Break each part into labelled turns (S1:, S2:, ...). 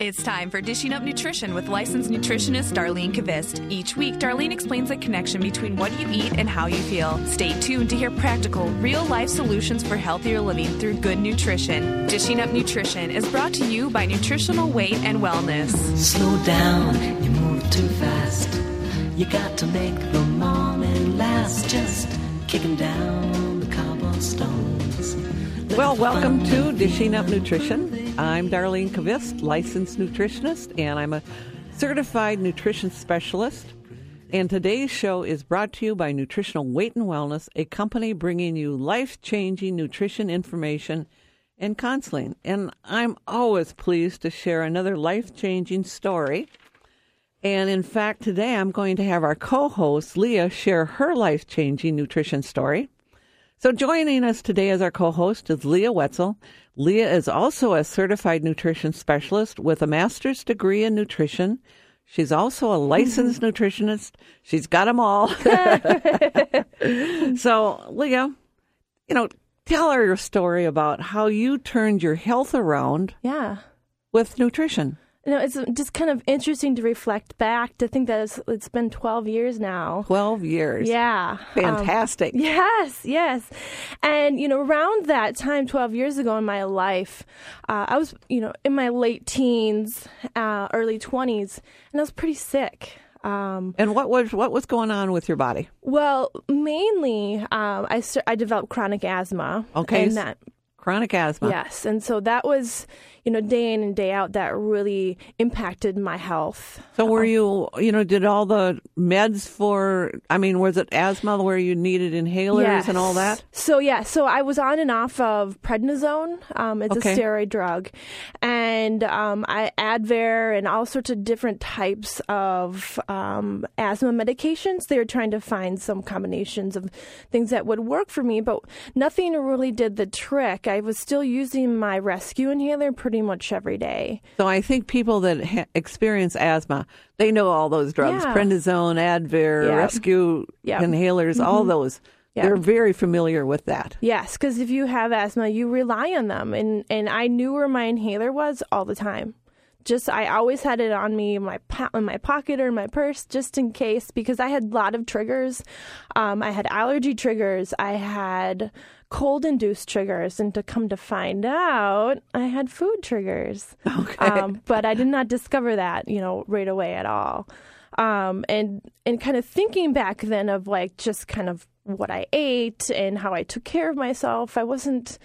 S1: It's time for Dishing Up Nutrition with licensed nutritionist Darlene Kvist. Each week, Darlene explains the connection between what you eat and how you feel. Stay tuned to hear practical, real life solutions for healthier living through good nutrition. Dishing Up Nutrition is brought to you by Nutritional Weight and Wellness.
S2: Slow down, you move too fast. You got to make the morning last. Just kicking down the cobblestones.
S3: Well, welcome to Dishing Up Nutrition. I'm Darlene Kvist, licensed nutritionist, and I'm a certified nutrition specialist. And today's show is brought to you by Nutritional Weight and Wellness, a company bringing you life changing nutrition information and counseling. And I'm always pleased to share another life changing story. And in fact, today I'm going to have our co host, Leah, share her life changing nutrition story. So joining us today as our co-host is Leah Wetzel. Leah is also a certified nutrition specialist with a master's degree in nutrition. She's also a mm-hmm. licensed nutritionist. She's got them all. so, Leah, you know, tell her your story about how you turned your health around
S4: Yeah.
S3: with nutrition.
S4: You know, it's just kind of interesting to reflect back to think that it's, it's been 12 years now.
S3: 12 years.
S4: Yeah. Um,
S3: Fantastic.
S4: yes, yes. And, you know, around that time, 12 years ago in my life, uh, I was, you know, in my late teens, uh, early 20s, and I was pretty sick. Um,
S3: and what was what was going on with your body?
S4: well, mainly, um, I, I developed chronic asthma.
S3: Okay.
S4: And that
S3: Chronic asthma.
S4: Yes, and so that was, you know, day in and day out that really impacted my health.
S3: So were you, you know, did all the meds for, I mean, was it asthma where you needed inhalers and all that?
S4: So yeah, so I was on and off of prednisone. Um, it's
S3: Okay.
S4: a steroid drug, and um, I Advair and all sorts of different types of um, asthma medications. They were trying to find some combinations of things that would work for me, but nothing really did the trick. I was still using my rescue inhaler pretty much every day.
S3: So I think people that ha- experience asthma, they know all those drugs,
S4: Yeah.
S3: prednisone, Advair,
S4: Yeah.
S3: rescue
S4: Yeah. Mm-hmm.
S3: inhalers, all those. They're very familiar with that.
S4: Yes, because if you have asthma, you rely on them, and and I knew where my inhaler was all the time. Just I always had it on me in my po- in my pocket or in my purse, just in case, because I had a lot of triggers. Um, I had allergy triggers. I had cold induced triggers, and to come to find out, I had food triggers.
S3: Okay.
S4: Um, but I did not discover that, you know, right away at all. Um, and and kind of thinking back then of like just kind of what I ate and how I took care of myself, I wasn't.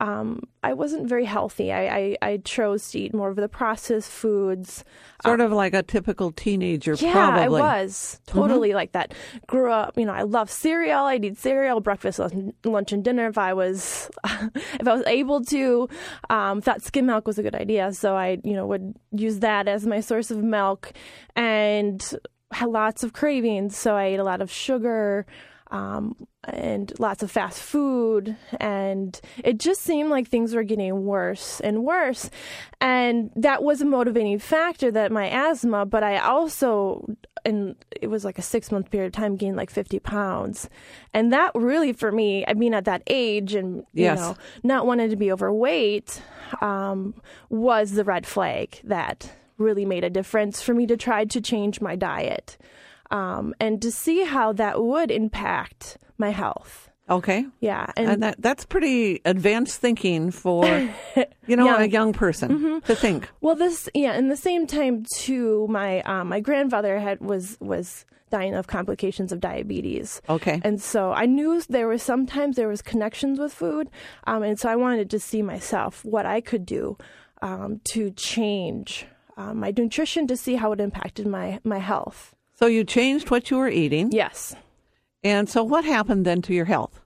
S4: Um, I wasn't very healthy. I, I, I chose to eat more of the processed foods.
S3: sort of like a typical teenager,
S4: Yeah,
S3: probably.
S4: I was totally like that. Grew up, you know, I love cereal. I'd eat cereal, breakfast, lunch, lunch and dinner if I was, if I was able to. Um, thought skim milk was a good idea, so I, you know, would use that as my source of milk, and had lots of cravings. So I ate a lot of sugar. Um, and lots of fast food, and it just seemed like things were getting worse and worse. And that was a motivating factor that my asthma, but I also, and it was like a six month period of time, gained like 50 pounds. And that really, for me, I mean, at that age and, you
S3: Yes.
S4: know, not wanting to be overweight, um, was the red flag that really made a difference for me to try to change my diet um, and to see how that would impact my health.
S3: Okay.
S4: Yeah,
S3: And, that that's pretty advanced thinking for, you know,
S4: Young.
S3: a young person
S4: Mm-hmm.
S3: to think.
S4: well, this yeah. In the same time, too, my um, my grandfather had was was dying of complications of diabetes.
S3: Okay.
S4: And so I knew there was sometimes there was connections with food, um, and so I wanted to see myself what I could do um, to change um, my nutrition to see how it impacted my my health.
S3: So you changed what you were eating.
S4: Yes.
S3: And so what happened then to your health?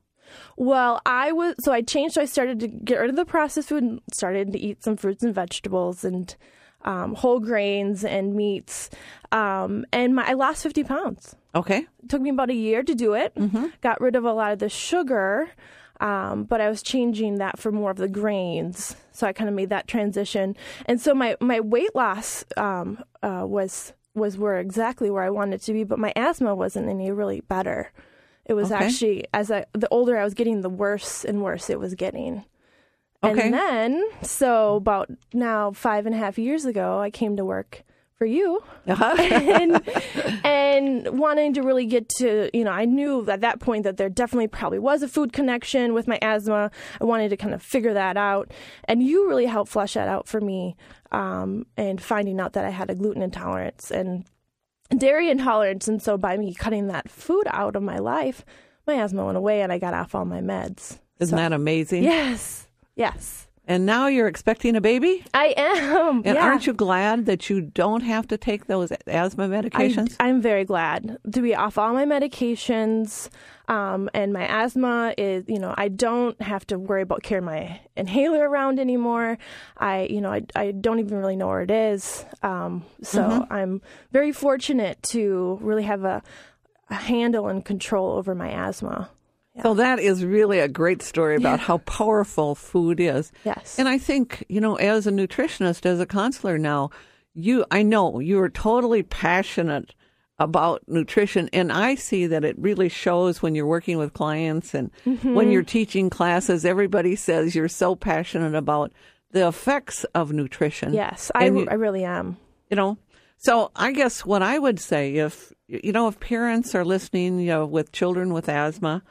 S4: Well, I was so I changed. So I started to get rid of the processed food and started to eat some fruits and vegetables and um, whole grains and meats. Um, and my, I lost fifty pounds.
S3: Okay.
S4: It took me about a year to do it. Got rid of a lot of the sugar, um, but I was changing that for more of the grains. So I kind of made that transition, and so my my weight loss um, uh, was was where exactly where I wanted to be, but my asthma wasn't any really better. It was
S3: Okay.
S4: actually as I the older I was getting, the worse and worse it was getting.
S3: Okay.
S4: And then, so about now five and a half years ago, I came to work for you
S3: Uh-huh.
S4: and, and wanting to really get to, you know, I knew at that point that there definitely probably was a food connection with my asthma. I wanted to kind of figure that out. And you really helped flesh that out for me um, and finding out that I had a gluten intolerance and dairy intolerance. And so by me cutting that food out of my life, my asthma went away and I got off all my meds.
S3: Isn't that amazing?
S4: Yes. Yes.
S3: And now you're expecting a baby?
S4: I am.
S3: And
S4: yeah.
S3: aren't you glad that you don't have to take those asthma medications?
S4: I, am very glad to be off all my medications. Um, and my asthma is, you know, I don't have to worry about carrying my inhaler around anymore. I, you know, I, I don't even really know where it is. Um, so
S3: Mm-hmm.
S4: I'm very fortunate to really have a, a handle and control over my asthma.
S3: So that is really a great story about how powerful food is.
S4: Yes.
S3: And I think, you know, as a nutritionist, as a counselor now, you I know you are totally passionate about nutrition and I see that it really shows when you're working with clients and
S4: Mm-hmm.
S3: when you're teaching classes everybody says you're so passionate about the effects of nutrition.
S4: Yes, I,
S3: you-
S4: I really am.
S3: you know so i guess what i would say if you know if parents are listening you know with children with asthma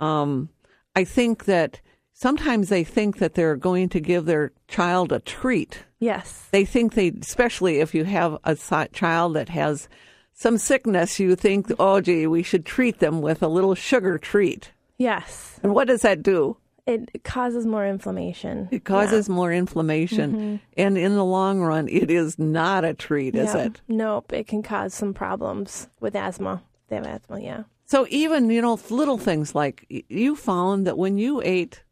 S3: um i think that sometimes they think that they're going to give their child a treat
S4: Yes.
S3: they think they especially if you have a child that has some sickness you think oh gee we should treat them with a little sugar treat
S4: Yes.
S3: and what does that do
S4: It causes more inflammation.
S3: it causes more inflammation and in the long run it is not a treat is
S4: Yeah.
S3: it
S4: Nope. It can cause some problems with asthma. They have asthma, yeah.
S3: So even you know little things like you found that when you ate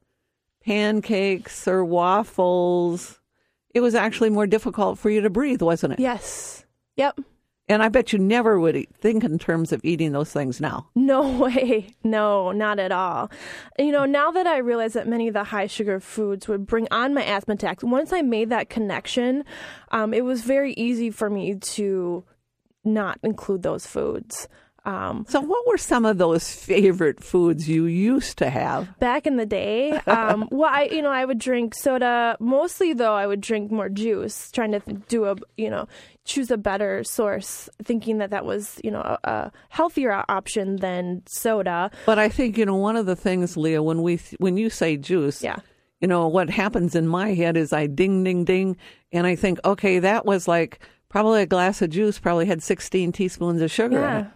S3: pancakes or waffles, it was actually more difficult for you to breathe, wasn't it?
S4: Yes. Yep.
S3: And I bet you never would think in terms of eating those things now.
S4: No way. No, not at all. You know, now that I realize that many of the high sugar foods would bring on my asthma attacks, once I made that connection, um, it was very easy for me to not include those foods. Um,
S3: So what were some of those favorite foods you used to have?
S4: back in the day, um, well, I you know I would drink soda. Mostly though, I would drink more juice, trying to do a you know choose a better source, thinking that that was you know a, a healthier option than soda.
S3: But I think you know one of the things, Leah, when we when you say juice,
S4: Yeah.
S3: you know what happens in my head is I ding ding ding, and I think, okay, that was like probably a glass of juice probably had 16 teaspoons of sugar in it.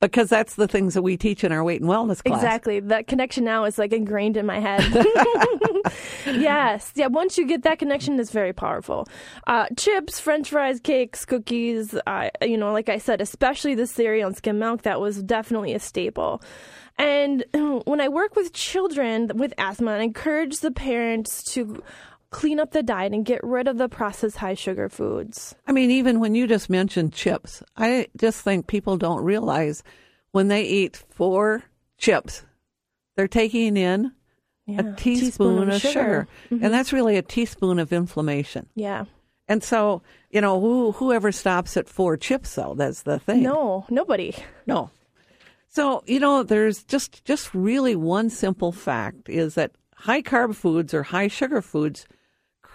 S3: Because that's the things that we teach in our weight and wellness class.
S4: Exactly. That connection now is like ingrained in my head. yes. Yeah. Once you get that connection, it's very powerful. Uh, chips, French fries, cakes, cookies. Uh, you know, like I said, especially the cereal and skim milk. That was definitely a staple. And when I work with children with asthma, I encourage the parents to clean up the diet and get rid of the processed high sugar foods.
S3: I mean, even when you just mentioned chips, I just think people don't realize when they eat four chips, they're taking in
S4: Yeah.
S3: a teaspoon, of, sugar.
S4: Mm-hmm.
S3: And that's really a teaspoon of inflammation.
S4: Yeah.
S3: And so, you know, who whoever stops at four chips though, that's the thing.
S4: No, nobody.
S3: No. So, you know, there's just just really one simple fact is that high carb foods or high sugar foods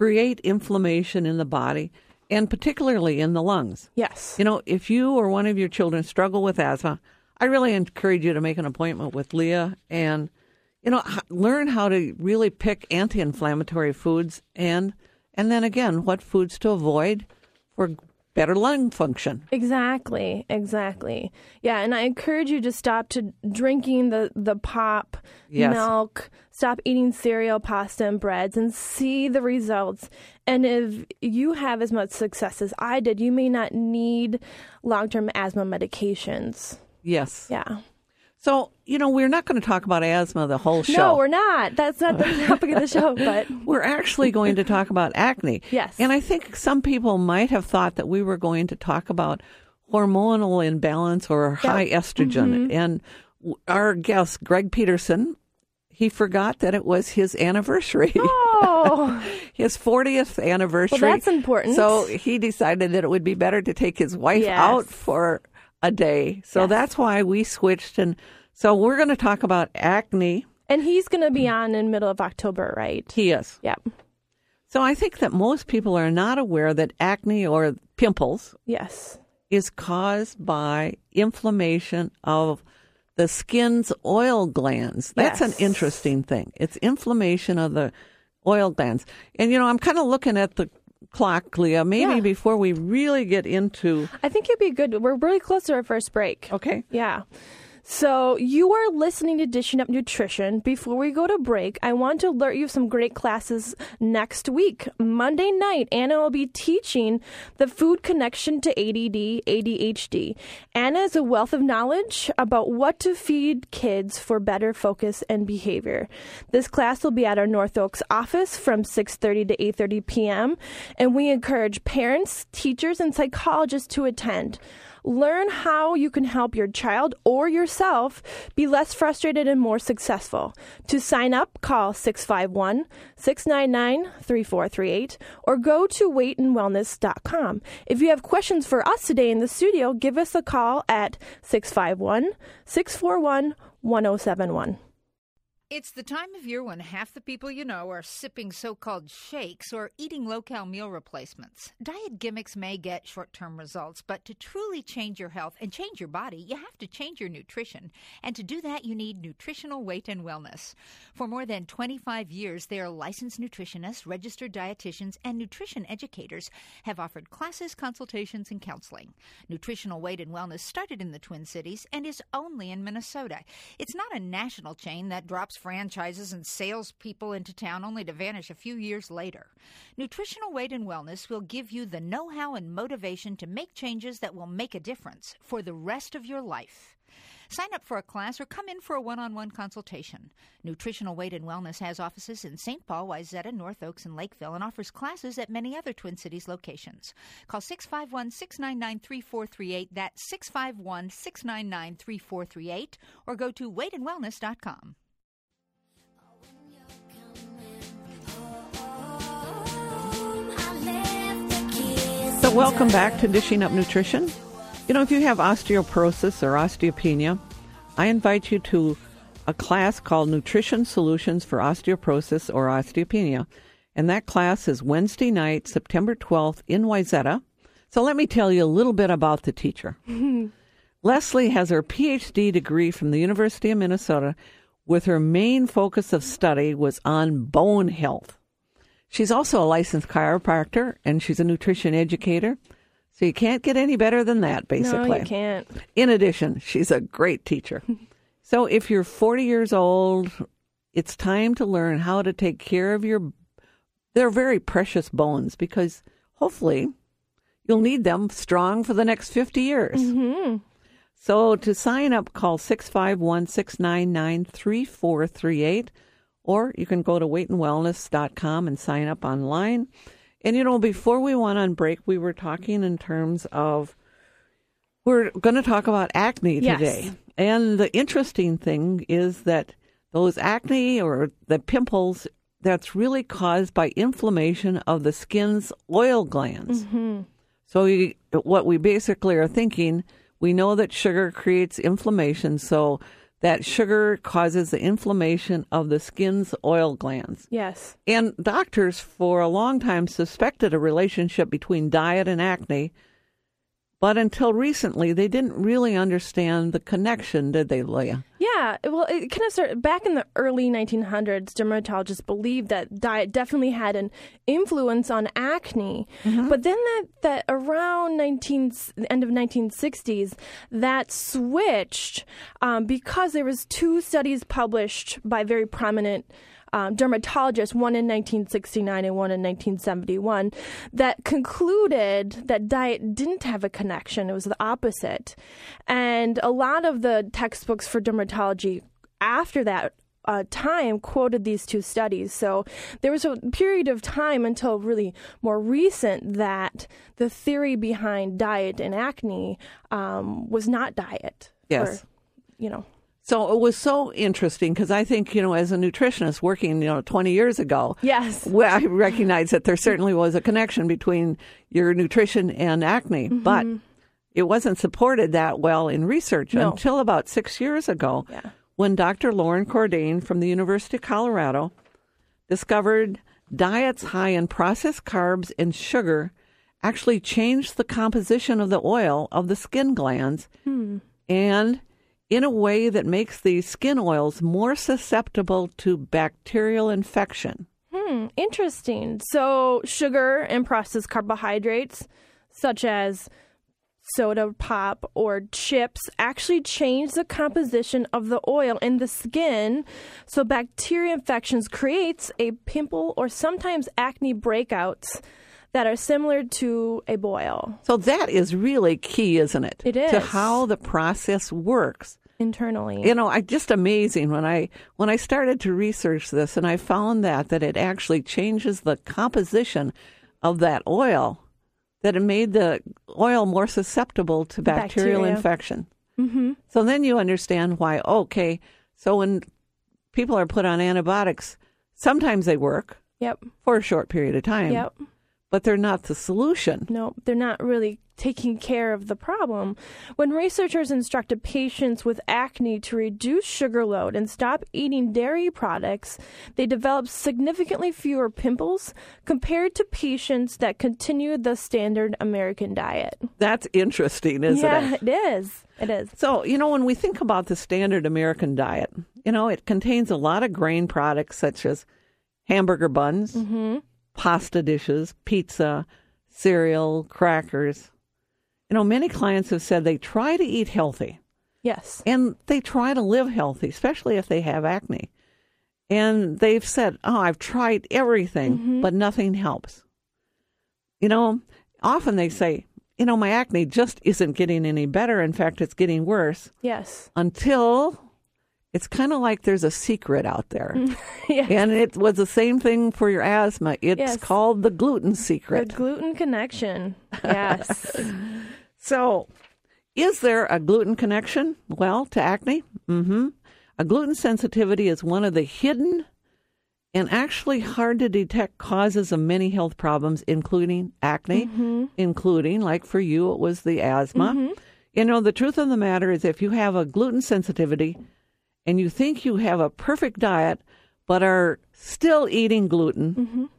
S3: create inflammation in the body and particularly in the lungs.
S4: Yes.
S3: You know, if you or one of your children struggle with asthma, I really encourage you to make an appointment with Leah and you know, h- learn how to really pick anti-inflammatory foods and and then again, what foods to avoid for better lung function.
S4: Exactly, exactly. Yeah, and I encourage you to stop to drinking the the pop
S3: Yes.
S4: milk, stop eating cereal, pasta, and breads, and see the results. And if you have as much success as I did, you may not need long term asthma medications.
S3: Yes.
S4: Yeah.
S3: So, you know, we're not going to talk about asthma the whole show.
S4: No, we're not. That's not the topic of the show, but
S3: We're actually going to talk about acne.
S4: Yes.
S3: And I think some people might have thought that we were going to talk about hormonal imbalance or high estrogen.
S4: Mm-hmm.
S3: And our guest, Greg Peterson, he forgot that it was his anniversary,
S4: oh,
S3: his 40th anniversary.
S4: Well, that's important.
S3: So he decided that it would be better to take his wife
S4: Yes.
S3: out for a day. So
S4: Yes.
S3: that's why we switched. And so we're going to talk about acne
S4: And he's going to be on in middle of October, right?
S3: He is.
S4: Yep.
S3: So I think that most people are not aware that acne or pimples
S4: Yes.
S3: is caused by inflammation of the skin's oil glands. That's
S4: Yes.
S3: an interesting thing. It's inflammation of the oil glands. And you know, I'm kind of looking at the clock, Leah, maybe
S4: Yeah.
S3: before we really get into
S4: I think it'd be good. We're really close to our first break.
S3: Okay.
S4: Yeah. So you are listening to Dishing Up Nutrition. Before we go to break, I want to alert you of some great classes next week. Monday night, Anna will be teaching the food connection to ADD, ADHD. Anna is a wealth of knowledge about what to feed kids for better focus and behavior. This class will be at our North Oaks office from 6:30 to 8:30 p.m. and we encourage parents, teachers, and psychologists to attend. Learn how you can help your child or yourself be less frustrated and more successful. To sign up, call 651 699 3438 or go to weightandwellness.com. If you have questions for us today in the studio, give us a call at 651 641 1071.
S5: It's the time of year when half the people you know are sipping so called shakes or eating low cal meal replacements. Diet gimmicks may get short term results, but to truly change your health and change your body, you have to change your nutrition. And to do that, you need nutritional weight and wellness. For more than 25 years, their licensed nutritionists, registered dietitians, and nutrition educators have offered classes, consultations, and counseling. Nutritional Weight and Wellness started in the Twin Cities and is only in Minnesota. It's not a national chain that drops franchises and salespeople into town only to vanish a few years later. Nutritional Weight and Wellness will give you the know how and motivation to make changes that will make a difference for the rest of your life. Sign up for a class or come in for a one on one consultation. Nutritional Weight and Wellness has offices in St. Paul, Wayzata, North Oaks, and Lakeville and offers classes at many other Twin Cities locations. Call 651 699 3438. That's 651 699 3438 or go to weightandwellness.com.
S3: So, welcome back to Dishing Up Nutrition. You know, if you have osteoporosis or osteopenia, I invite you to a class called Nutrition Solutions for Osteoporosis or Osteopenia. And that class is Wednesday night, September 12th in Wayzata. So, let me tell you a little bit about the teacher. Leslie has her PhD degree from the University of Minnesota, with her main focus of study was on bone health. She's also a licensed chiropractor and she's a nutrition educator. So you can't get any better than that, basically.
S4: No, you can't.
S3: In addition, she's a great teacher. so if you're 40 years old, it's time to learn how to take care of your they're very precious bones because hopefully you'll need them strong for the next 50 years.
S4: Mm-hmm.
S3: So to sign up, call 651 699 3438, or you can go to weightandwellness.com and sign up online. And you know, before we went on break, we were talking in terms of we're going to talk about acne
S4: Yes.
S3: today. And the interesting thing is that those acne or the pimples that's really caused by inflammation of the skin's oil glands. Mm-hmm. So you, what we basically are thinking, we know that sugar creates inflammation, so that sugar causes the inflammation of the skin's oil glands.
S4: Yes.
S3: And doctors for a long time suspected a relationship between diet and acne, but until recently they didn't really understand the connection, did they, Leah?
S4: Yeah, well, it kind of started back in the early 1900s. Dermatologists believed that diet definitely had an influence on acne, but then that, that around 19 the end of 1960s, that switched um, because there was two studies published by very prominent um, dermatologists, one in 1969 and one in 1971, that concluded that diet didn't have a connection. It was the opposite. And a lot of the textbooks for dermatology after that uh, time quoted these two studies. So there was a period of time until really more recent that the theory behind diet and acne um, was not diet.
S3: Yes.
S4: Or, you know.
S3: So it was so interesting because I think, you know, as a nutritionist working, you know, 20 years ago,
S4: Yes.
S3: well, I recognized that there certainly was a connection between your nutrition and acne,
S4: Mm-hmm.
S3: but it wasn't supported that well in research
S4: No.
S3: until about six years ago
S4: Yeah.
S3: when Dr. Loren Cordain from the University of Colorado discovered diets high in processed carbs and sugar actually changed the composition of the oil of the skin glands and in a way that makes these skin oils more susceptible to bacterial infection.
S4: Hmm, interesting. So, sugar and processed carbohydrates, such as soda pop or chips, actually change the composition of the oil in the skin. So, bacteria infections creates a pimple or sometimes acne breakouts that are similar to a boil
S3: So that is really key, isn't it?
S4: It
S3: To how the process works.
S4: Internally.
S3: You know, I just amazing when I when I started to research this and I found that that it actually changes the composition of that oil that it made the oil more susceptible to bacterial
S4: Bacteria.
S3: infection. Mm-hmm. So then you understand why. Okay, so when people are put on antibiotics, sometimes they work
S4: yep.
S3: for a short period of time,
S4: Yep.
S3: But they're not the solution.
S4: No, they're not really taking care of the problem. When researchers instructed patients with acne to reduce sugar load and stop eating dairy products, they developed significantly fewer pimples compared to patients that continued the standard American diet.
S3: That's interesting, isn't
S4: yeah,
S3: it?
S4: it is. It is.
S3: So, you know, when we think about the standard American diet, you know, it contains a lot of grain products such as hamburger buns, mm-hmm. Pasta dishes, pizza, cereal, crackers. You know, many clients have said they try to eat healthy
S4: Yes.
S3: and they try to live healthy, especially if they have acne. And they've said, Oh, I've tried everything, mm-hmm. but nothing helps. You know, often they say, You know, my acne just isn't getting any better. In fact, it's getting worse
S4: Yes.
S3: until it's kind of like there's a secret out there.
S4: Mm, yeah.
S3: And it was the same thing for your asthma. It's
S4: Yes.
S3: called the gluten secret.
S4: The gluten connection. Yes.
S3: So, is there a gluten connection? Well, to acne? Mm-hmm. A gluten sensitivity is one of the hidden and actually hard to detect causes of many health problems, including acne, mm-hmm. including, like for you, it was the asthma. Mm-hmm. You know, the truth of the matter is if you have a gluten sensitivity and you think you have a perfect diet but are still eating gluten,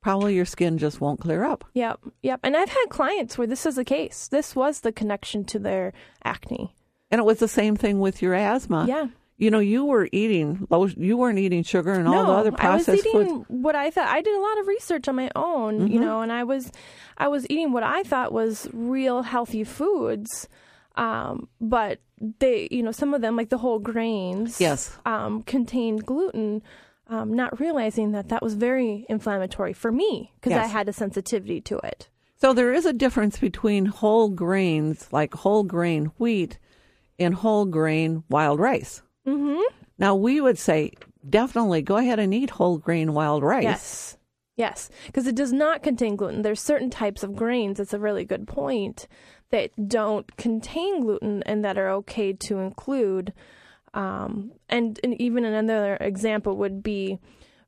S3: probably your skin just won't clear up.
S4: Yep, yep. And I've had clients where this is the case. This was the connection to their acne.
S3: And it was the same thing with your asthma.
S4: Yeah.
S3: You know, you were eating low. You weren't eating sugar and all the other
S4: I was
S3: processed
S4: eating
S3: foods. Mm-hmm.
S4: what I thought. I did a lot of research on my own, you know, and I was, I was eating what I thought was real healthy foods, um, but they, you know, some of them like the whole grains,
S3: Yes.
S4: um, contained gluten. Um, not realizing that that was very inflammatory for me because I had a sensitivity to it.
S3: So there is a difference between whole grains, like whole grain wheat, and whole grain wild rice. Mm-hmm. Now we would say definitely go ahead and eat whole grain wild rice.
S4: Yes. Yes, because it does not contain gluten. There's certain types of grains, that's a really good point, that don't contain gluten and that are okay to include. Um, and, and even another example would be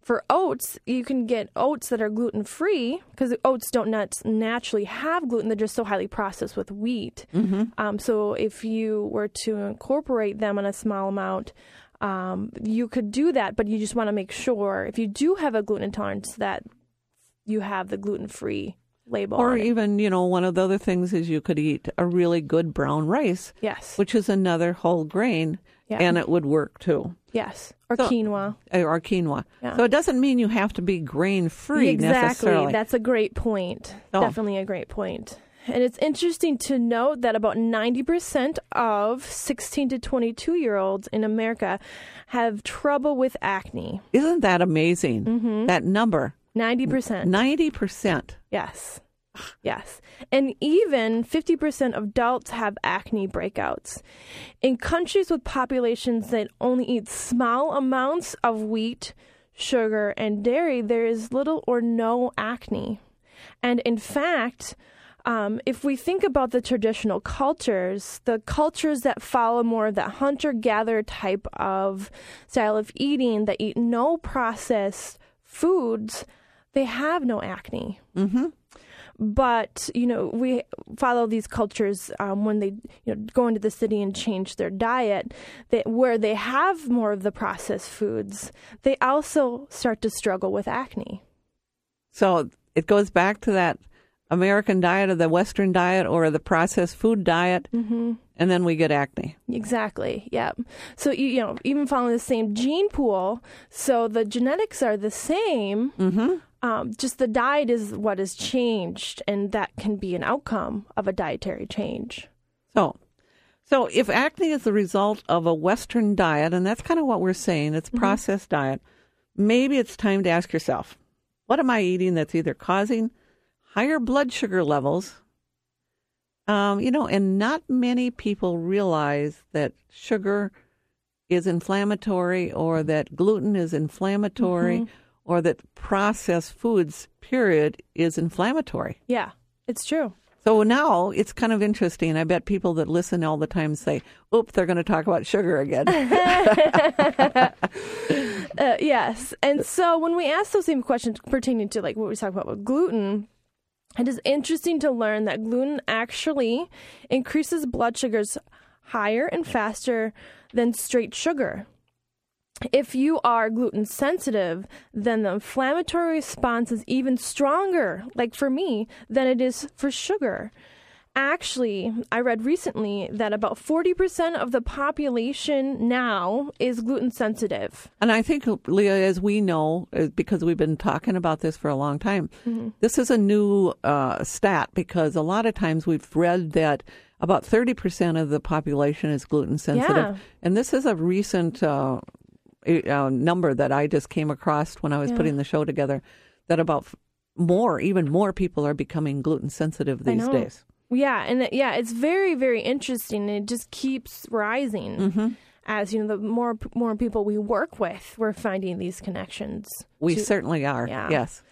S4: for oats, you can get oats that are gluten free because oats don't nat- naturally have gluten. They're just so highly processed with wheat. Um, so if you were to incorporate them in a small amount, um, you could do that, but you just want to make sure if you do have a gluten intolerance that you have the gluten free label.
S3: Or even, you know, one of the other things is you could eat a really good brown rice,
S4: yes,
S3: which is another whole grain,
S4: Yeah.
S3: and it would work too.
S4: yes, or
S3: So-
S4: quinoa.
S3: Or quinoa.
S4: Yeah.
S3: So it doesn't mean you have to be grain free
S4: exactly.
S3: necessarily.
S4: That's a great point.
S3: Oh.
S4: Definitely a great point. And it's interesting to note that about 90% of 16 to 22 year olds in America have trouble with acne.
S3: Isn't that amazing?
S4: Mm-hmm.
S3: That number,
S4: 90%.
S3: ninety percent.
S4: Yes. Yes. And even 50% of adults have acne breakouts. In countries with populations that only eat small amounts of wheat, sugar, and dairy, there is little or no acne. And in fact, um, if we think about the traditional cultures, the cultures that follow more of that hunter gatherer type of style of eating that eat no processed foods, they have no acne. but you know we follow these cultures um, when they you know go into the city and change their diet that where they have more of the processed foods they also start to struggle with acne
S3: So it goes back to that American diet or the Western diet or the processed food diet, and then we get acne.
S4: Exactly. Yeah. So you, you know, even following the same gene pool, so the genetics are the same. Mm-hmm. Um, just the diet is what has changed, and that can be an outcome of a dietary change.
S3: So, so if acne is the result of a Western diet, and that's kind of what we're saying, it's processed diet, maybe it's time to ask yourself, what am I eating that's either causing higher blood sugar levels? Um, you know, and not many people realize that sugar is inflammatory or that gluten is inflammatory or that processed foods, period, is inflammatory.
S4: Yeah, it's true.
S3: So now it's kind of interesting. I bet people that listen all the time say, "Oop, they're going to talk about sugar again."
S4: Uh, yes. And so when we ask those same questions pertaining to like what we talked about with gluten, it is interesting to learn that gluten actually increases blood sugars higher and faster than straight sugar. If you are gluten sensitive, then the inflammatory response is even stronger, like for me, than it is for sugar. Actually, I read recently that about 40% of the population now is gluten sensitive.
S3: and I think, Leah, as we know, uh, because we've been talking about this for a long time, this is a new uh, stat because a lot of times we've read that about 30% of the population is gluten sensitive.
S4: Yeah.
S3: And this is a recent uh, uh, number that I just came across when I was
S4: Yeah.
S3: putting the show together that about more, even more people are becoming gluten sensitive these days.
S4: Yeah, and it- yeah, it's very very interesting. and It just keeps rising
S3: Mm-hmm.
S4: as you know the more more people we work with, we're finding these connections.
S3: We
S4: to-
S3: certainly are.
S4: Yeah.
S3: Yes.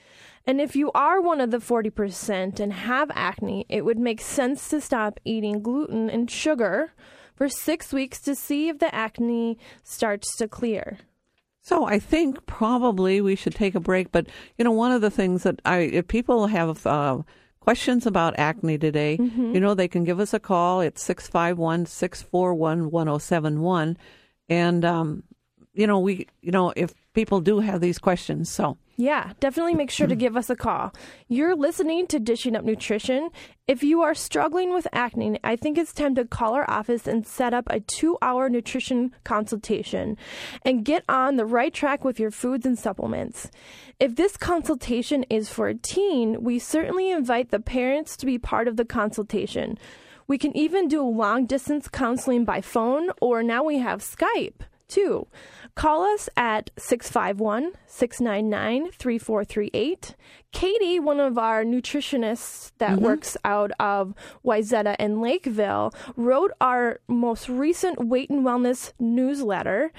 S4: And if you are one of the 40% and have acne, it would make sense to stop eating gluten and sugar for 6 weeks to see if the acne starts to clear.
S3: So I think probably we should take a break. But you know, one of the things that I, if people have uh, questions about acne today, you know, they can give us a call. It's 651 641 1071. And, um, you know, we, you know, if people do have these questions, so.
S4: Yeah, definitely make sure to give us a call. You're listening to Dishing Up Nutrition. If you are struggling with acne, I think it's time to call our office and set up a two hour nutrition consultation and get on the right track with your foods and supplements. If this consultation is for a teen, we certainly invite the parents to be part of the consultation. We can even do long distance counseling by phone, or now we have Skype too. Call us at 651 699 3438. Katie, one of our nutritionists that mm-hmm. works out of Wayzata and Lakeville, wrote our most recent Weight and Wellness newsletter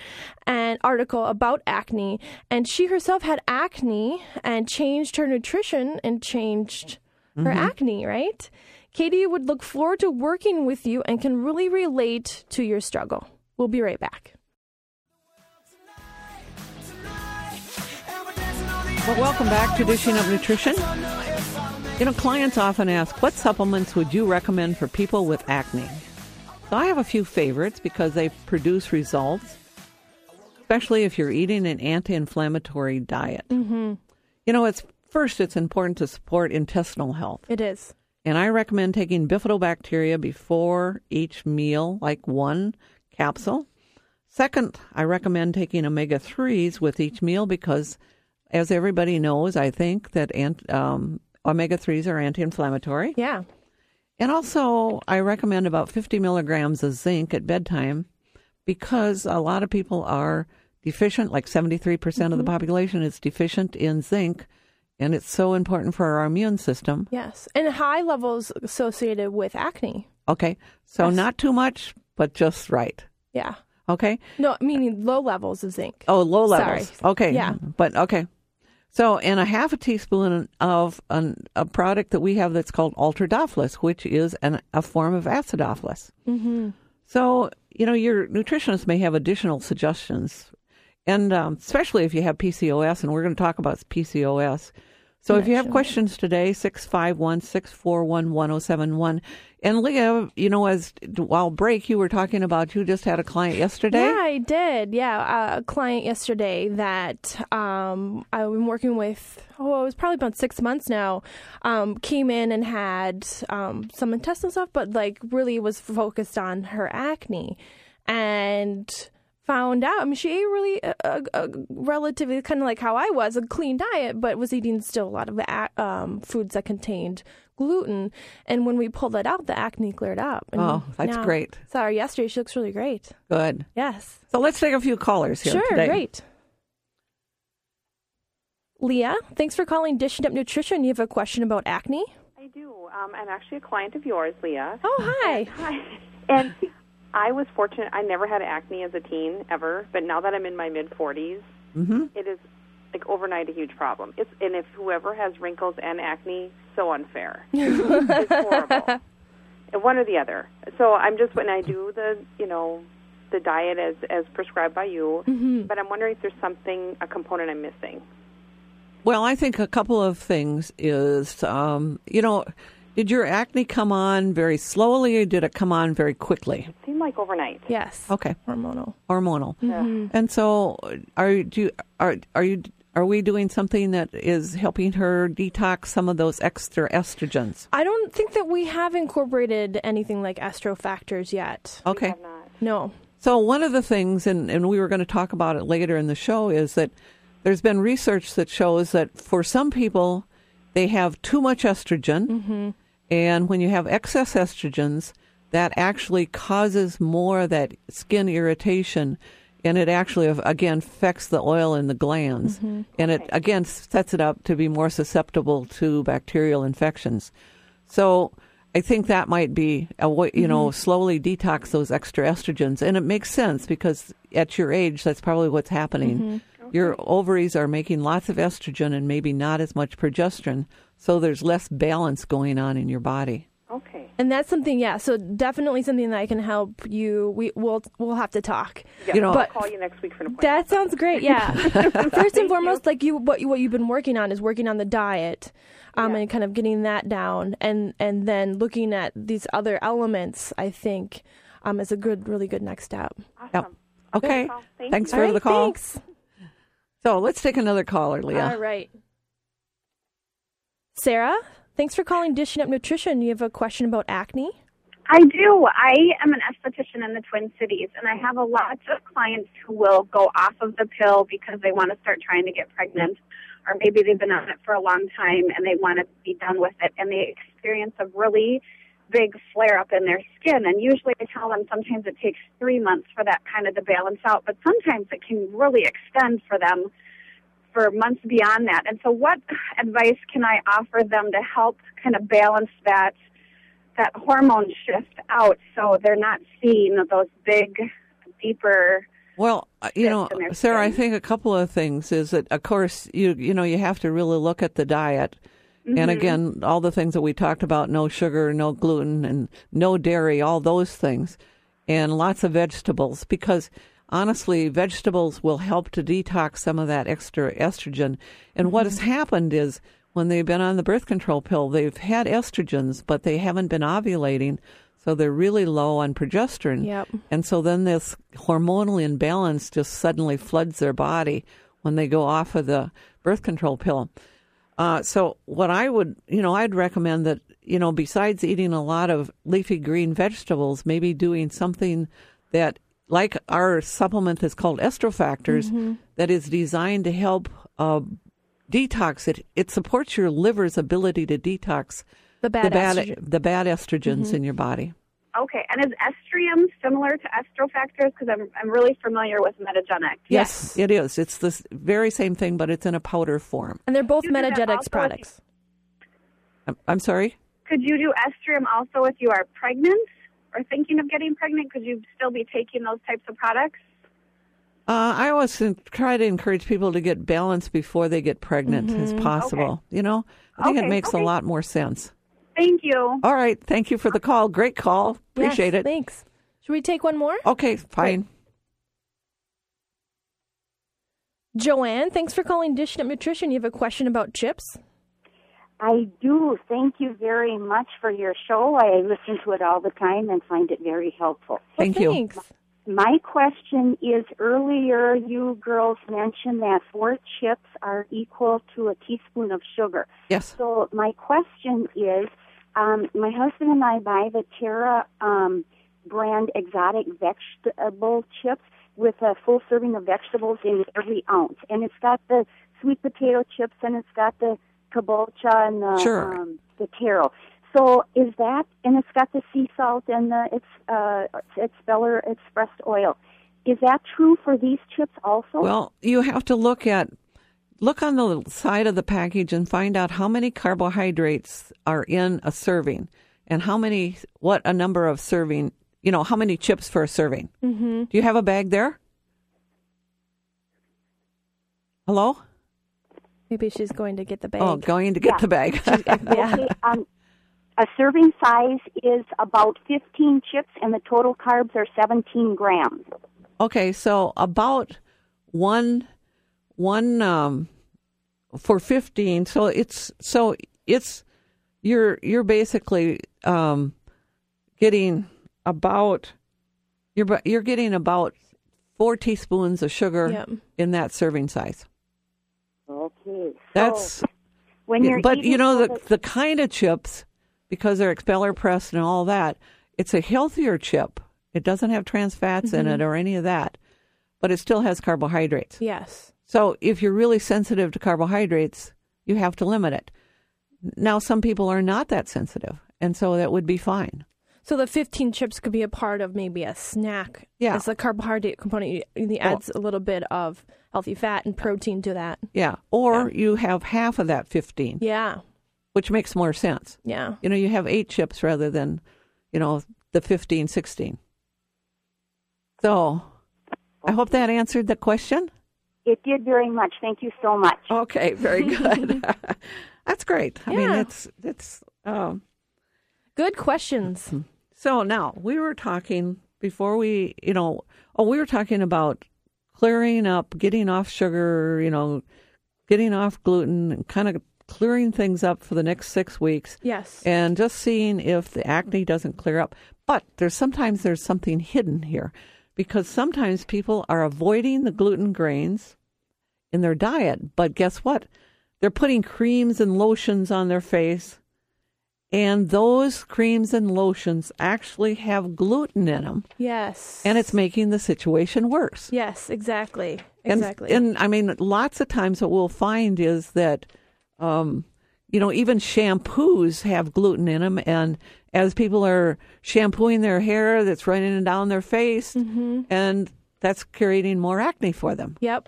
S4: and article about acne. And she herself had acne and changed her nutrition and changed her mm-hmm. acne, right? Katie would look forward to working with you and can really relate to your struggle. We'll be right back.
S3: Well, welcome back to Dishing Up Nutrition. You know, clients often ask, what supplements would you recommend for people with acne? So I have a few favorites because they produce results, especially if you're eating an anti-inflammatory diet. Mm-hmm. You know, it's first, it's important to support intestinal health.
S4: It is.
S3: And I recommend taking bifidobacteria before each meal, like one capsule. Second, I recommend taking omega 3s with each meal because, as everybody knows, I think that ant, um, omega 3s are anti inflammatory.
S4: Yeah.
S3: And also, I recommend about 50 milligrams of zinc at bedtime because a lot of people are deficient, like 73% of the population is deficient in zinc, and it's so important for our immune system.
S4: Yes. And high levels associated with acne.
S3: Okay, so
S4: Yes.
S3: not too much, but just right.
S4: Yeah.
S3: Okay.
S4: No, meaning low levels of zinc.
S3: Oh, low levels. Sorry. Okay.
S4: Yeah.
S3: But okay. So, and a half a teaspoon of an, a product that we have that's called Ultradofilus, which is an, a form of acidophilus. Mm-hmm. So, you know, your nutritionist may have additional suggestions, and um, especially if you have PCOS, and we're going to talk about PCOS. So if you have questions today, 651 641 1071. And Leah, you know, as while break, you were talking about you just had a client yesterday.
S4: Yeah, I did. Yeah, a client yesterday that um, I've been working with. Oh, it was probably about six months now. Um, came in and had um, some intestinal stuff, but like really was focused on her acne, and found out. I mean, she ate really a, a, a relatively kind of like how I was, a clean diet, but was eating still a lot of a- um, foods that contained gluten. And when we pulled that out, the acne cleared up. And
S3: Oh, that's
S4: now-
S3: great.
S4: Saw her yesterday. She looks really great.
S3: Good.
S4: Yes.
S3: So let's take a few callers here
S4: Sure,
S3: today.
S4: great. Leah, thanks for calling Dishing Up Nutrition. You have a question about acne?
S6: I do. Um, I'm actually a client of yours, Leah.
S4: Oh, hi.
S6: Hi. And I was fortunate. I never had acne as a teen ever, but now that I'm in my mid 40s,
S3: Mm-hmm.
S6: it is like overnight a huge problem. It's and if whoever has wrinkles and acne, so unfair. it's horrible. One or the other. So I'm just when I do the you know the diet as as prescribed by you, but I'm wondering if there's something a component I'm missing.
S3: Well, I think a couple of things is, um, you know, did your acne come on very slowly or did it come on very quickly?
S6: It seemed like overnight.
S4: Yes.
S3: Okay,
S4: Hormonal.
S3: hormonal.
S4: Mm-hmm.
S3: And so, are do you, are are you are we doing something that is helping her detox some of those extra estrogens?
S4: I don't think that we have incorporated anything like estro factors yet.
S3: Okay.
S6: Have not.
S4: No.
S3: So one of the things, and, and we were going to talk about it later in the show, is that there's been research that shows that for some people, they have too much estrogen, and when you have excess estrogens, that actually causes more of that skin irritation, and it actually again affects the oil in the glands, mm-hmm. and it again sets it up to be more susceptible to bacterial infections. So I think that might be a way, you know, mm-hmm. slowly detox those extra estrogens. And it makes sense because at your age, that's probably what's happening. Mm-hmm. Your ovaries are making lots of estrogen and maybe not as much progesterone. So there's less balance going on in your body.
S6: Okay.
S4: And that's something, yeah. So definitely something that I can help you. We will we'll have to talk.
S6: Yeah,
S3: You know-
S6: I'll
S4: But-
S6: call you next week for an appointment.
S4: That sounds great. Yeah. First and foremost, like you, what you, what you've been working on is working on the diet, um,
S6: Yeah.
S4: and kind of getting that down, and and then looking at these other elements. I think, um, is a good, really good next step.
S6: awesome.
S3: Okay.
S6: Thank
S3: Thanks
S6: you.
S3: for
S4: All right,
S3: the call.
S4: Thanks.
S3: So let's take another caller, Leah.
S4: All right. Sarah, thanks for calling Dishing Up Nutrition. You have a question about acne?
S7: I do. I am an esthetician in the Twin Cities, and I have a lot of clients who will go off of the pill because they want to start trying to get pregnant, or maybe they've been on it for a long time and they want to be done with it, and they experience a really big flare up in their skin. And usually I tell them sometimes it takes three months for that kind of to balance out, but sometimes it can really extend for them for months beyond that. And so, what advice can I offer them to help kind of balance that? that hormone shift out so they're not seeing those big, deeper.
S3: Well, uh, you know, Sarah, I think a couple of things is that, of course, you you know, you have to really look at the diet,
S7: Mm-hmm.
S3: and again, all the things that we talked about: no sugar, no gluten, and no dairy, all those things, and lots of vegetables. Because honestly, vegetables will help to detox some of that extra estrogen. And what
S7: Mm-hmm.
S3: has happened is when they've been on the birth control pill, they've had estrogens, but they haven't been ovulating. So they're really low on progesterone.
S4: Yep.
S3: And so then this hormonal imbalance just suddenly floods their body when they go off of the birth control pill. Uh, so what I would, you know, I'd recommend that, you know, besides eating a lot of leafy green vegetables, maybe doing something that, like our supplement is called estrofactors, that is designed to help uh, detox it. It supports your liver's ability to detox
S4: The bad,
S3: the bad
S4: estrogen.
S3: the bad estrogens in your body.
S7: Okay, and is estrium similar to estrofactors? Because I'm, I'm really familiar with Metagenic.
S3: Yes, it is. It's the very same thing, but it's in a powder form.
S4: And they're both
S7: You do that also
S4: Metagenics
S7: with-
S4: products.
S3: I'm, I'm sorry.
S7: Could you do estrium also if you are pregnant or thinking of getting pregnant? Could you still be taking those types of products?
S3: Uh, I always try to encourage people to get balanced before they get pregnant as possible. You know, I think it
S7: Okay,
S3: makes a lot more sense.
S7: Thank you.
S3: All right. Thank you for the call. Great call. Appreciate
S4: Yes,
S3: it.
S4: Thanks. Should we take one more?
S3: Okay, fine.
S4: Joanne, thanks for calling Dishing Up Nutrition. You have a question about chips?
S8: I do. Thank you very much for your show. I listen to it all the time and find it very helpful.
S3: Thank you.
S4: Thanks.
S8: My question is earlier you girls mentioned that four chips are equal to a teaspoon of sugar.
S3: Yes.
S8: So my question is, um, my husband and I buy the Terra um, brand exotic vegetable chips with a full serving of vegetables in every ounce, and it's got the sweet potato chips and it's got the kabocha and the
S3: Sure.
S8: um, the taro. So is that, and it's got the sea salt and the it's uh, it's expeller pressed oil. Is that true for these chips also?
S3: Well, you have to look at look on the side of the package and find out how many carbohydrates are in a serving and how many what a number of serving, you know, how many chips for a serving. Mm-hmm. Do you have a bag there? Hello?
S4: Maybe she's going to get the bag.
S3: Oh, going to get
S8: Yeah.
S3: the bag.
S4: yeah.
S8: Okay, um, a serving size is about 15 chips, and the total carbs are 17 grams.
S3: Okay, so about one one um for 15 so it's so it's you're you're basically um getting about you're bu- you're getting about 4 teaspoons of sugar
S4: Yep.
S3: in that serving size.
S8: Okay.
S3: That's
S8: when you're
S3: but you know
S8: all
S3: the the kind of chips because they're expeller pressed and all that, it's a healthier chip. It doesn't have trans fats in it or any of that, but it still has carbohydrates.
S4: Yes.
S3: So if you're really sensitive to carbohydrates, you have to limit it. Now some people are not that sensitive, and so that would be fine.
S4: So the 15 chips could be a part of maybe a snack.
S3: Yeah.
S4: As a carbohydrate component, it adds a little bit of healthy fat and protein to that.
S3: Yeah, or you have half of that 15,
S4: Yeah.
S3: which makes more sense.
S4: Yeah.
S3: You know, you have 8 chips rather than, you know, the 15, 16. So, I hope that answered the question.
S8: It did very much. Thank you so much.
S3: Okay, very good. That's great. I mean,
S4: that's
S3: it's it's um
S4: Good questions.
S3: so now we were talking before we, you know, oh, we were talking about clearing up, getting off sugar, you know, getting off gluten, and kind of clearing things up for the next 6 weeks
S4: Yes.
S3: and just seeing if the acne doesn't clear up. But there's sometimes there's something hidden here because sometimes people are avoiding the gluten grains in their diet, but guess what? They're putting creams and lotions on their face, and those creams and lotions actually have gluten in them,
S4: Yes.
S3: and it's making the situation worse.
S4: Yes, exactly.
S3: And-
S4: Exactly.
S3: And, I mean, lots of times what we'll find is that, um, you know, even shampoos have gluten in them. And as people are shampooing their hair, that's running down their face,
S4: Mm-hmm.
S3: and that's creating more acne for them.
S4: yep.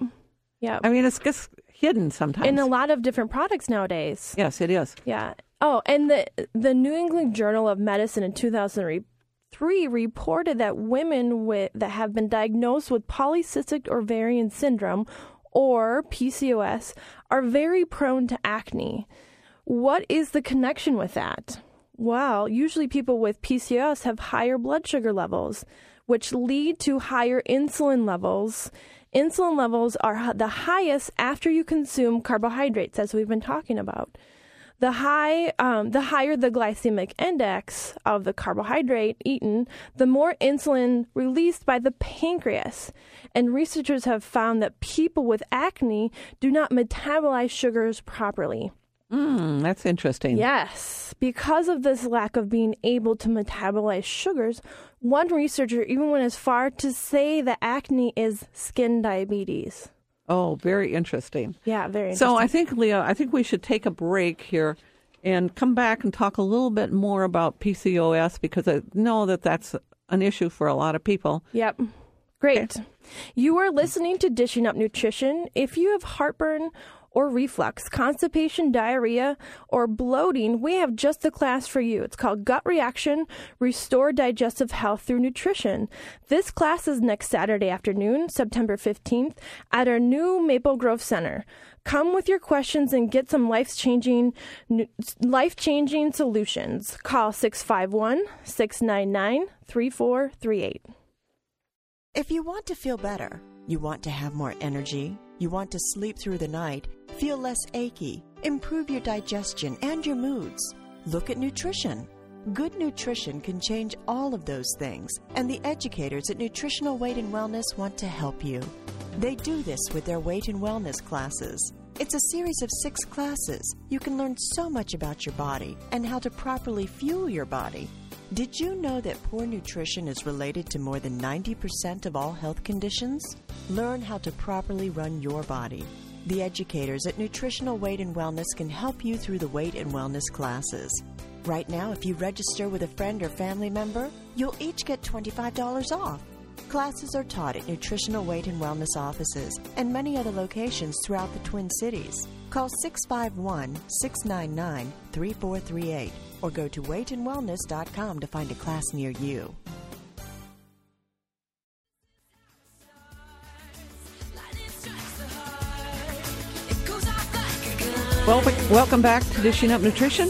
S4: Yep.
S3: I mean, it's just hidden sometimes.
S4: in a lot of different products nowadays.
S3: yes, it is.
S4: Yeah. Oh, and the the New England Journal of Medicine in 2003 reported that women with that have been diagnosed with polycystic ovarian syndrome or PCOS are very prone to acne. What is the connection with that? Well, usually people with PCOS have higher blood sugar levels, which lead to higher insulin levels. Insulin levels are the highest after you consume carbohydrates, as we've been talking about. The high, um, the higher the glycemic index of the carbohydrate eaten, the more insulin released by the pancreas. And researchers have found that people with acne do not metabolize sugars properly.
S3: Mm, that's interesting.
S4: Yes, because of this lack of being able to metabolize sugars, one researcher even went as far to say that acne is skin diabetes.
S3: Oh, very interesting.
S4: Yeah, very interesting. So.
S3: I think, Leah, I think we should take a break here and come back and talk a little bit more about PCOS because I know that that's an issue for a lot of people.
S4: Yep. Great. You are listening to Dishing Up Nutrition. If you have heartburn or reflux, constipation, diarrhea, or bloating, we have just the class for you. It's called Gut Reaction Restore Digestive Health Through Nutrition. This class is next Saturday afternoon, September 15th, at our new Maple Grove Center. Come with your questions and get some life-changing life-changing solutions. Call 651-699-3438.
S9: If you want to feel better, you want to have more energy, you want to sleep through the night, feel less achy, improve your digestion and your moods. Look at nutrition. Good nutrition can change all of those things, and the educators at Nutritional Weight and Wellness want to help you. They do this with their weight and wellness classes. It's a series of six classes. You can learn so much about your body and how to properly fuel your body. Did you know that poor nutrition is related to more than 90% of all health conditions? Learn how to properly run your body. The educators at Nutritional Weight and Wellness can help you through the weight and wellness classes. Right now, if you register with a friend or family member, you'll each get $25 off. Classes are taught at Nutritional Weight and Wellness offices and many other locations throughout the Twin Cities. Call 651 699 3438 or go to weightandwellness.com to find a class near you.
S3: Well, welcome back to Dishing Up Nutrition.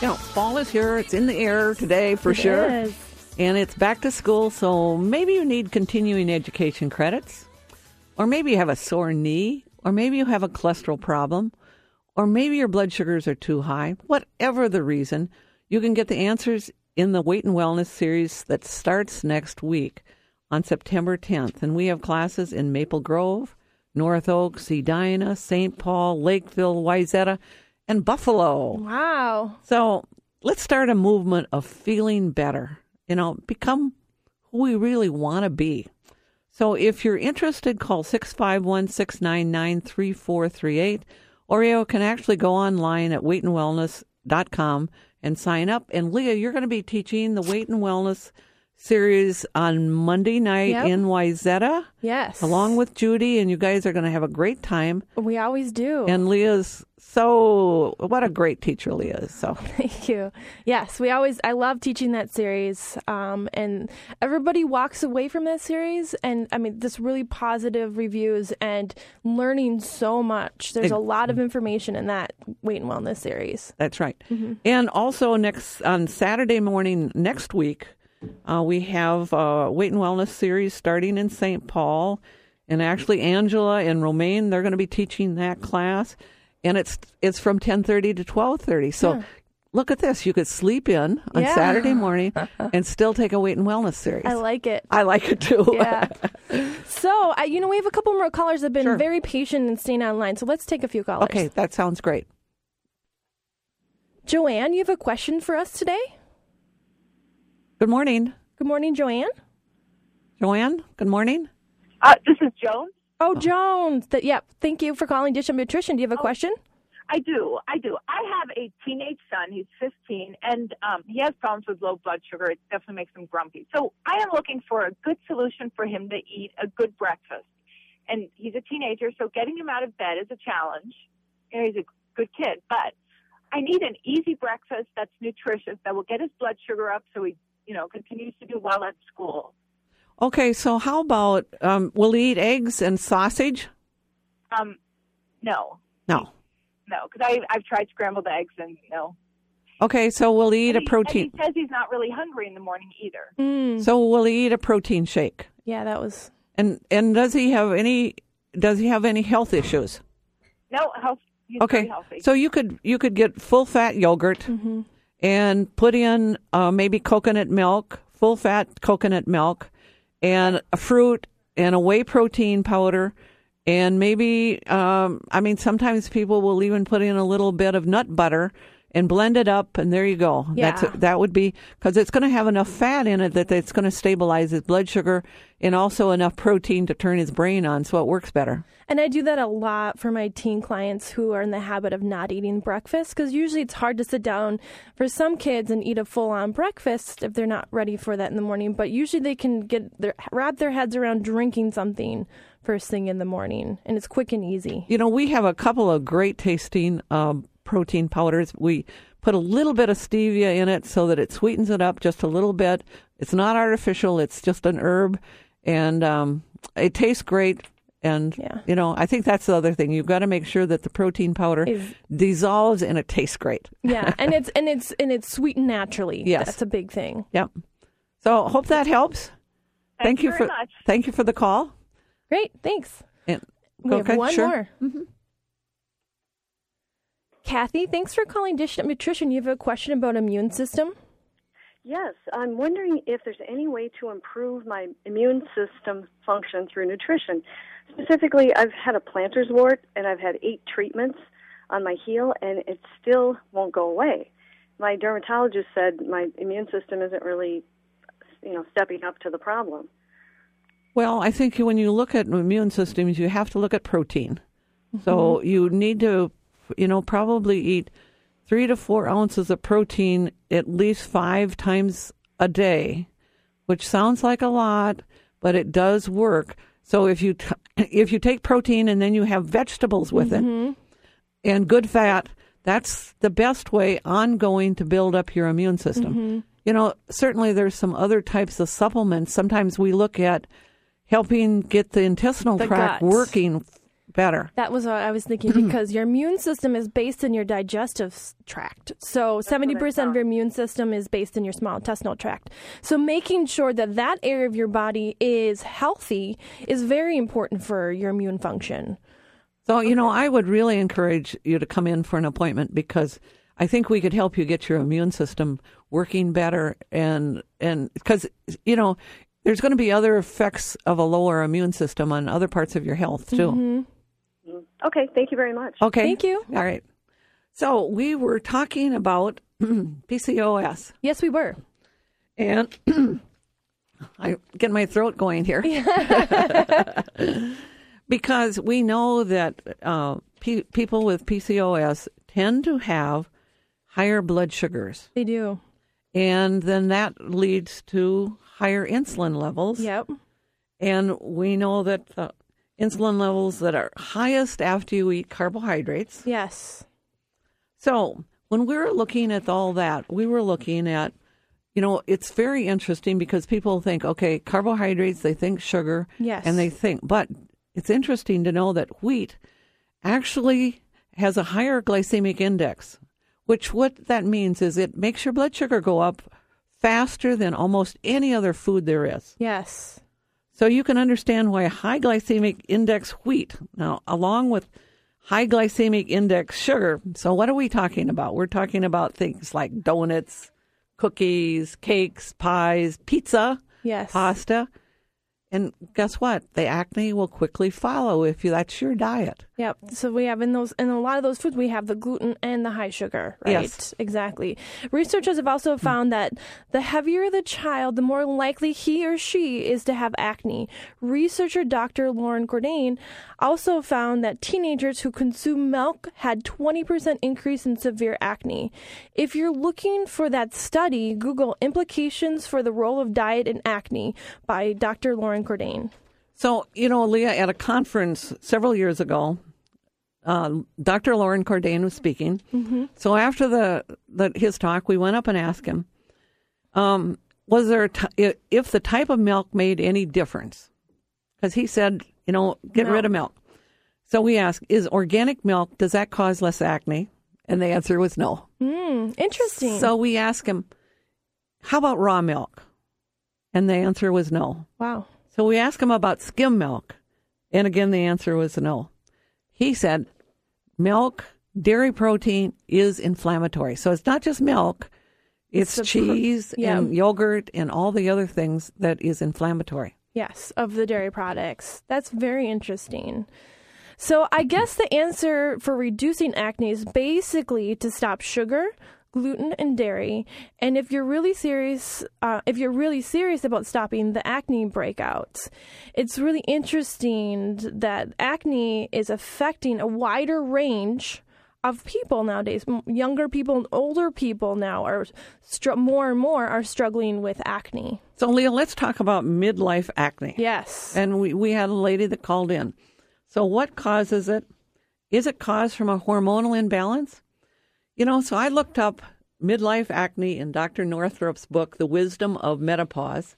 S3: You know, fall is here. It's in the air today for
S4: It
S3: sure.
S4: is.
S3: And it's back to school, so maybe you need continuing education credits. Or maybe you have a sore knee. Or maybe you have a cholesterol problem. Or maybe your blood sugars are too high. Whatever the reason, you can get the answers in the Weight and Wellness series that starts next week on September 10th. And we have classes in Maple Grove, North Oaks, Edina, St. Paul, Lakeville, Wayzata, and Buffalo.
S4: Wow.
S3: So let's start a movement of feeling better. You know, become who we really want to be. So if you're interested, call 651 699 3438, or you can actually go online at weightandwellness.com and sign up. And Leah, you're going to be teaching the Weight and Wellness series on Monday night
S4: Yep.
S3: in Wayzata,
S4: Yes.
S3: along with Judy, and you guys are going to have a great time.
S4: We always do.
S3: And Leah's so, what a great teacher Leah is. So.
S4: Thank you. Yes, we always. I love teaching that series, um, and everybody walks away from that series, and I mean, just really positive reviews and learning so much. There's a lot of information in that weight and wellness series.
S3: That's right. And also next on Saturday morning next week, uh, we have a weight and wellness series starting in St. Paul, and actually Angela and Romaine they're going to be teaching that class, and it's it's from ten thirty to twelve thirty. So. Look at this. You could sleep in on
S4: Yeah.
S3: Saturday morning and still take a weight and wellness series.
S4: I like it.
S3: I like it too.
S4: Yeah. so, I, you know, we have a couple more callers that have been
S3: Sure.
S4: very patient and staying online. So let's take a few callers.
S3: okay, that sounds great.
S4: Joanne, you have a question for us today?
S3: Good morning,
S4: Good morning, Joanne.
S3: Joanne. Good morning.
S10: Uh, this is Joan.
S4: Oh, Jones. Th- yep. Thank you for calling Dish of Nutrition. Do you have a question?
S10: I do. I do. I have a teenage son. He's 15, and um, he has problems with low blood sugar. It definitely makes him grumpy. So I am looking for a good solution for him to eat a good breakfast. And he's a teenager, so getting him out of bed is a challenge. You know, he's a good kid, but I need an easy breakfast that's nutritious that will get his blood sugar up, so he, you know, continues to do well at school.
S3: Okay, so how about um, will he eat eggs and sausage?
S10: Um, no,
S3: No.
S10: no, because I I've tried scrambled eggs and no.
S3: Okay, so we'll eat
S10: And
S3: a
S10: he-
S3: protein.
S10: And he says he's not really hungry in the morning either.
S4: Mm.
S3: So we'll eat a protein shake.
S4: Yeah, that was.
S3: And and does he have any does he have any health issues?
S10: No, health. He's
S3: Okay.
S10: healthy.
S3: So you could you could get full fat yogurt
S4: Mm-hmm.
S3: And put in uh, maybe coconut milk, full fat coconut milk, and a fruit and a whey protein powder. And maybe, um, I mean, sometimes people will even put in a little bit of nut butter and blend it up, and there you go.
S4: Yeah.
S3: That's that would be because it's going to have enough fat in it that it's going to stabilize his blood sugar and also enough protein to turn his brain on, so it works better.
S4: And I do that a lot for my teen clients who are in the habit of not eating breakfast because usually it's hard to sit down for some kids and eat a full on breakfast if they're not ready for that in the morning. But usually they can get their wrap their heads around drinking something first thing in the morning, and it's quick and easy.
S3: You know, we have a couple of great tasting um, protein powders. We put a little bit of stevia in it so that it sweetens it up just a little bit. It's not artificial, it's just an herb, and um, it tastes great. And,
S4: Yeah.
S3: you know, I think that's the other thing. You've got to make sure that the protein powder
S4: Is-
S3: dissolves and it tastes great.
S4: Yeah, and it's and it's and it's sweetened naturally.
S3: Yes.
S4: that's a big thing.
S3: Yep. So hope that helps.
S10: Thank you
S3: you
S10: very
S3: for
S10: much.
S3: thank you for the call.
S4: Great, thanks.
S3: And
S4: We have
S3: okay,
S4: one
S3: sure.
S4: more. Kathy, thanks for calling Dish Nutrition. You have a question about immune system?
S11: Yes, I'm wondering if there's any way to improve my immune system function through nutrition. Specifically, I've had a plantar's wart and I've had eight treatments on my heel and it still won't go away. My dermatologist said my immune system isn't really, you know, stepping up to the problem.
S3: Well, I think when you look at immune systems, you have to look at protein. So mm-hmm. you need to, you know, probably eat three to four ounces of protein at least five times a day, which sounds like a lot, but it does work. So if you t- if you take protein and then you have vegetables with it mm-hmm. and good fat, that's the best way ongoing to build up your immune system. Mm-hmm. You know, certainly there's some other types of supplements. Sometimes we look at helping get the intestinal
S4: The
S3: tract
S4: gut.
S3: working better.
S4: That was what I was thinking because your immune system is based in your digestive tract. So 70% of your immune system is based in your small intestinal tract. So making sure that that area of your body is healthy is very important for your immune function.
S3: So, you know, I would really encourage you to come in for an appointment because I think we could help you get your immune system working better and and because you know, there's going to be other effects of a lower immune system on other parts of your health too. Mm-hmm.
S11: Okay, thank you very much.
S3: Okay.
S4: Thank you.
S3: All right. So, we were talking about PCOS
S4: Yes, we were.
S3: and I get my throat going here. because we know that uh, pe- people with PCOS tend to have higher blood sugars,
S4: They do.
S3: and then that leads to higher insulin levels.
S4: Yep.
S3: And we know that the insulin levels that are highest after you eat carbohydrates.
S4: Yes.
S3: So when we were looking at all that, we were looking at, you know, it's very interesting because people think, okay, carbohydrates, they think sugar,
S4: Yes.
S3: and they think, but it's interesting to know that wheat actually has a higher glycemic index, which what that means is it makes your blood sugar go up faster than almost any other food there is.
S4: Yes.
S3: So you can understand why high glycemic index wheat, now along with high glycemic index sugar. So what are we talking about? We're talking about things like donuts, cookies, cakes, pies, pizza,
S4: Yes.
S3: pasta. And guess what? The acne will quickly follow if you, that's your diet.
S4: Yep. So we have in those in a lot of those foods we have the gluten and the high sugar, right?
S3: Yes.
S4: Exactly. Researchers have also found that the heavier the child, the more likely he or she is to have acne. Researcher Dr. Loren Cordain also found that teenagers who consume milk had 20% increase in severe acne. If you're looking for that study, Google implications for the role of diet in acne by Dr. Loren Cordain.
S3: So, you know, Leah, at a conference several years ago, uh, Dr. Loren Cordain was speaking. So after the, the his talk, we went up and asked him, um, was there a if the type of milk made any difference? Because he said, you know, get
S4: No.
S3: rid of milk. So we asked, is organic milk does that cause less acne? And the answer was no.
S4: Hmm. Interesting.
S3: So we asked him, how about raw milk? And the answer was no.
S4: wow.
S3: So we asked him about skim milk, and again the answer was no. He said milk, dairy protein is inflammatory. So it's not just milk, it's,
S4: It's the pro-
S3: cheese
S4: yeah.
S3: and yogurt and all the other things that is inflammatory.
S4: Yes, of the dairy products. That's very interesting. So I guess the answer for reducing acne is basically to stop sugar, gluten, and dairy. And if you're really serious, uh, if you're really serious about stopping the acne breakouts, it's really interesting that acne is affecting a wider range of people nowadays. Younger people and older people now are str- more and more are struggling with acne.
S3: So Leah, let's talk about midlife acne.
S4: Yes.
S3: And we, we had a lady that called in. So what causes it? Is it caused from a hormonal imbalance? You know, so I looked up midlife acne in Dr. Northrup's book, The Wisdom of Menopause,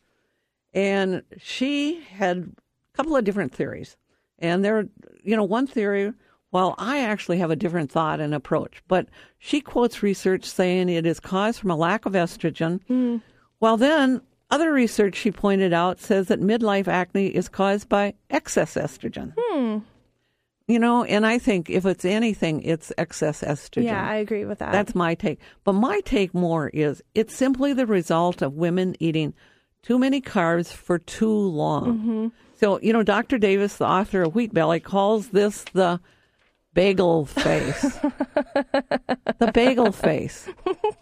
S3: and she had a couple of different theories. And there, you know, one theory, well, I actually have a different thought and approach, but she quotes research saying it is caused from a lack of estrogen. Hmm. Well, then other research she pointed out says that midlife acne is caused by excess estrogen. Hmm. You know, and I think if it's anything, it's excess estrogen.
S4: Yeah, I agree with that.
S3: That's my take. But my take more is it's simply the result of women eating too many carbs for too long.
S4: Mm-hmm.
S3: So, you know, Dr. Davis, the author of Wheat Belly, calls this the bagel face. the bagel face.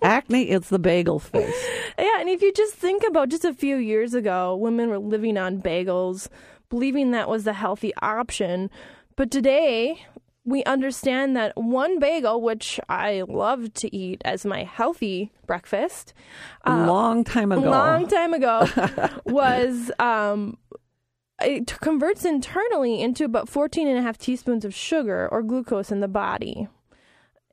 S3: Acne, it's the bagel face.
S4: Yeah, and if you just think about just a few years ago, women were living on bagels, believing that was the healthy option. But today, we understand that one bagel, which I love to eat as my healthy breakfast,
S3: A long time ago.
S4: long time ago, was um, it converts internally into about 14 and a half teaspoons of sugar or glucose in the body.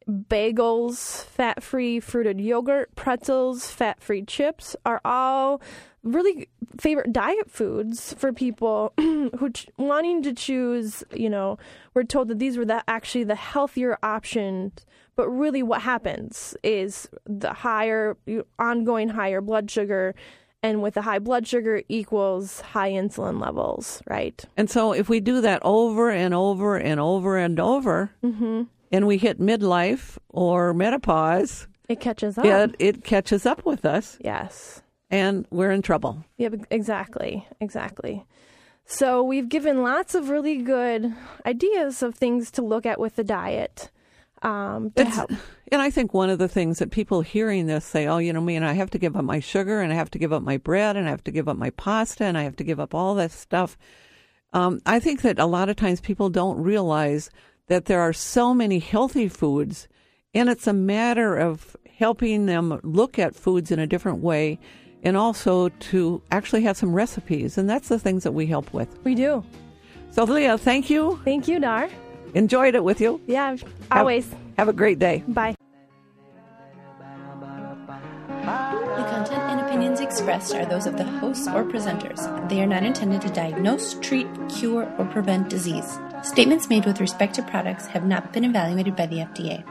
S4: Bagels, fat free fruited yogurt, pretzels, fat free chips are all really favorite diet foods for people who ch- wanting to choose, you know, we're told that these were the actually the healthier options, but really what happens is the higher ongoing higher blood sugar and with the high blood sugar equals high insulin levels, right?
S3: And so if we do that over and over and over and over,
S4: Mm-hmm.
S3: And we hit midlife or menopause,
S4: It catches up.
S3: it, it catches up with us
S4: Yes.
S3: and we're in trouble.
S4: Yep, exactly. Exactly. So we've given lots of really good ideas of things to look at with the diet. Um, to
S3: It's-
S4: help.
S3: And I think one of the things that people hearing this say, oh, you know, me, and I have to give up my sugar, and I have to give up my bread, and I have to give up my pasta, and I have to give up all this stuff. Um, I think that a lot of times people don't realize that there are so many healthy foods, and it's a matter of helping them look at foods in a different way and also to actually have some recipes. And that's the things that we help with.
S4: We do.
S3: So, Leah, thank you.
S4: Thank you, Dar.
S3: Enjoyed it with you.
S4: Yeah,
S3: Have-
S4: always.
S3: have a great day.
S4: Bye.
S12: The content and opinions expressed are those of the hosts or presenters. They are not intended to diagnose, treat, cure, or prevent disease. Statements made with respect to products have not been evaluated by the FDA.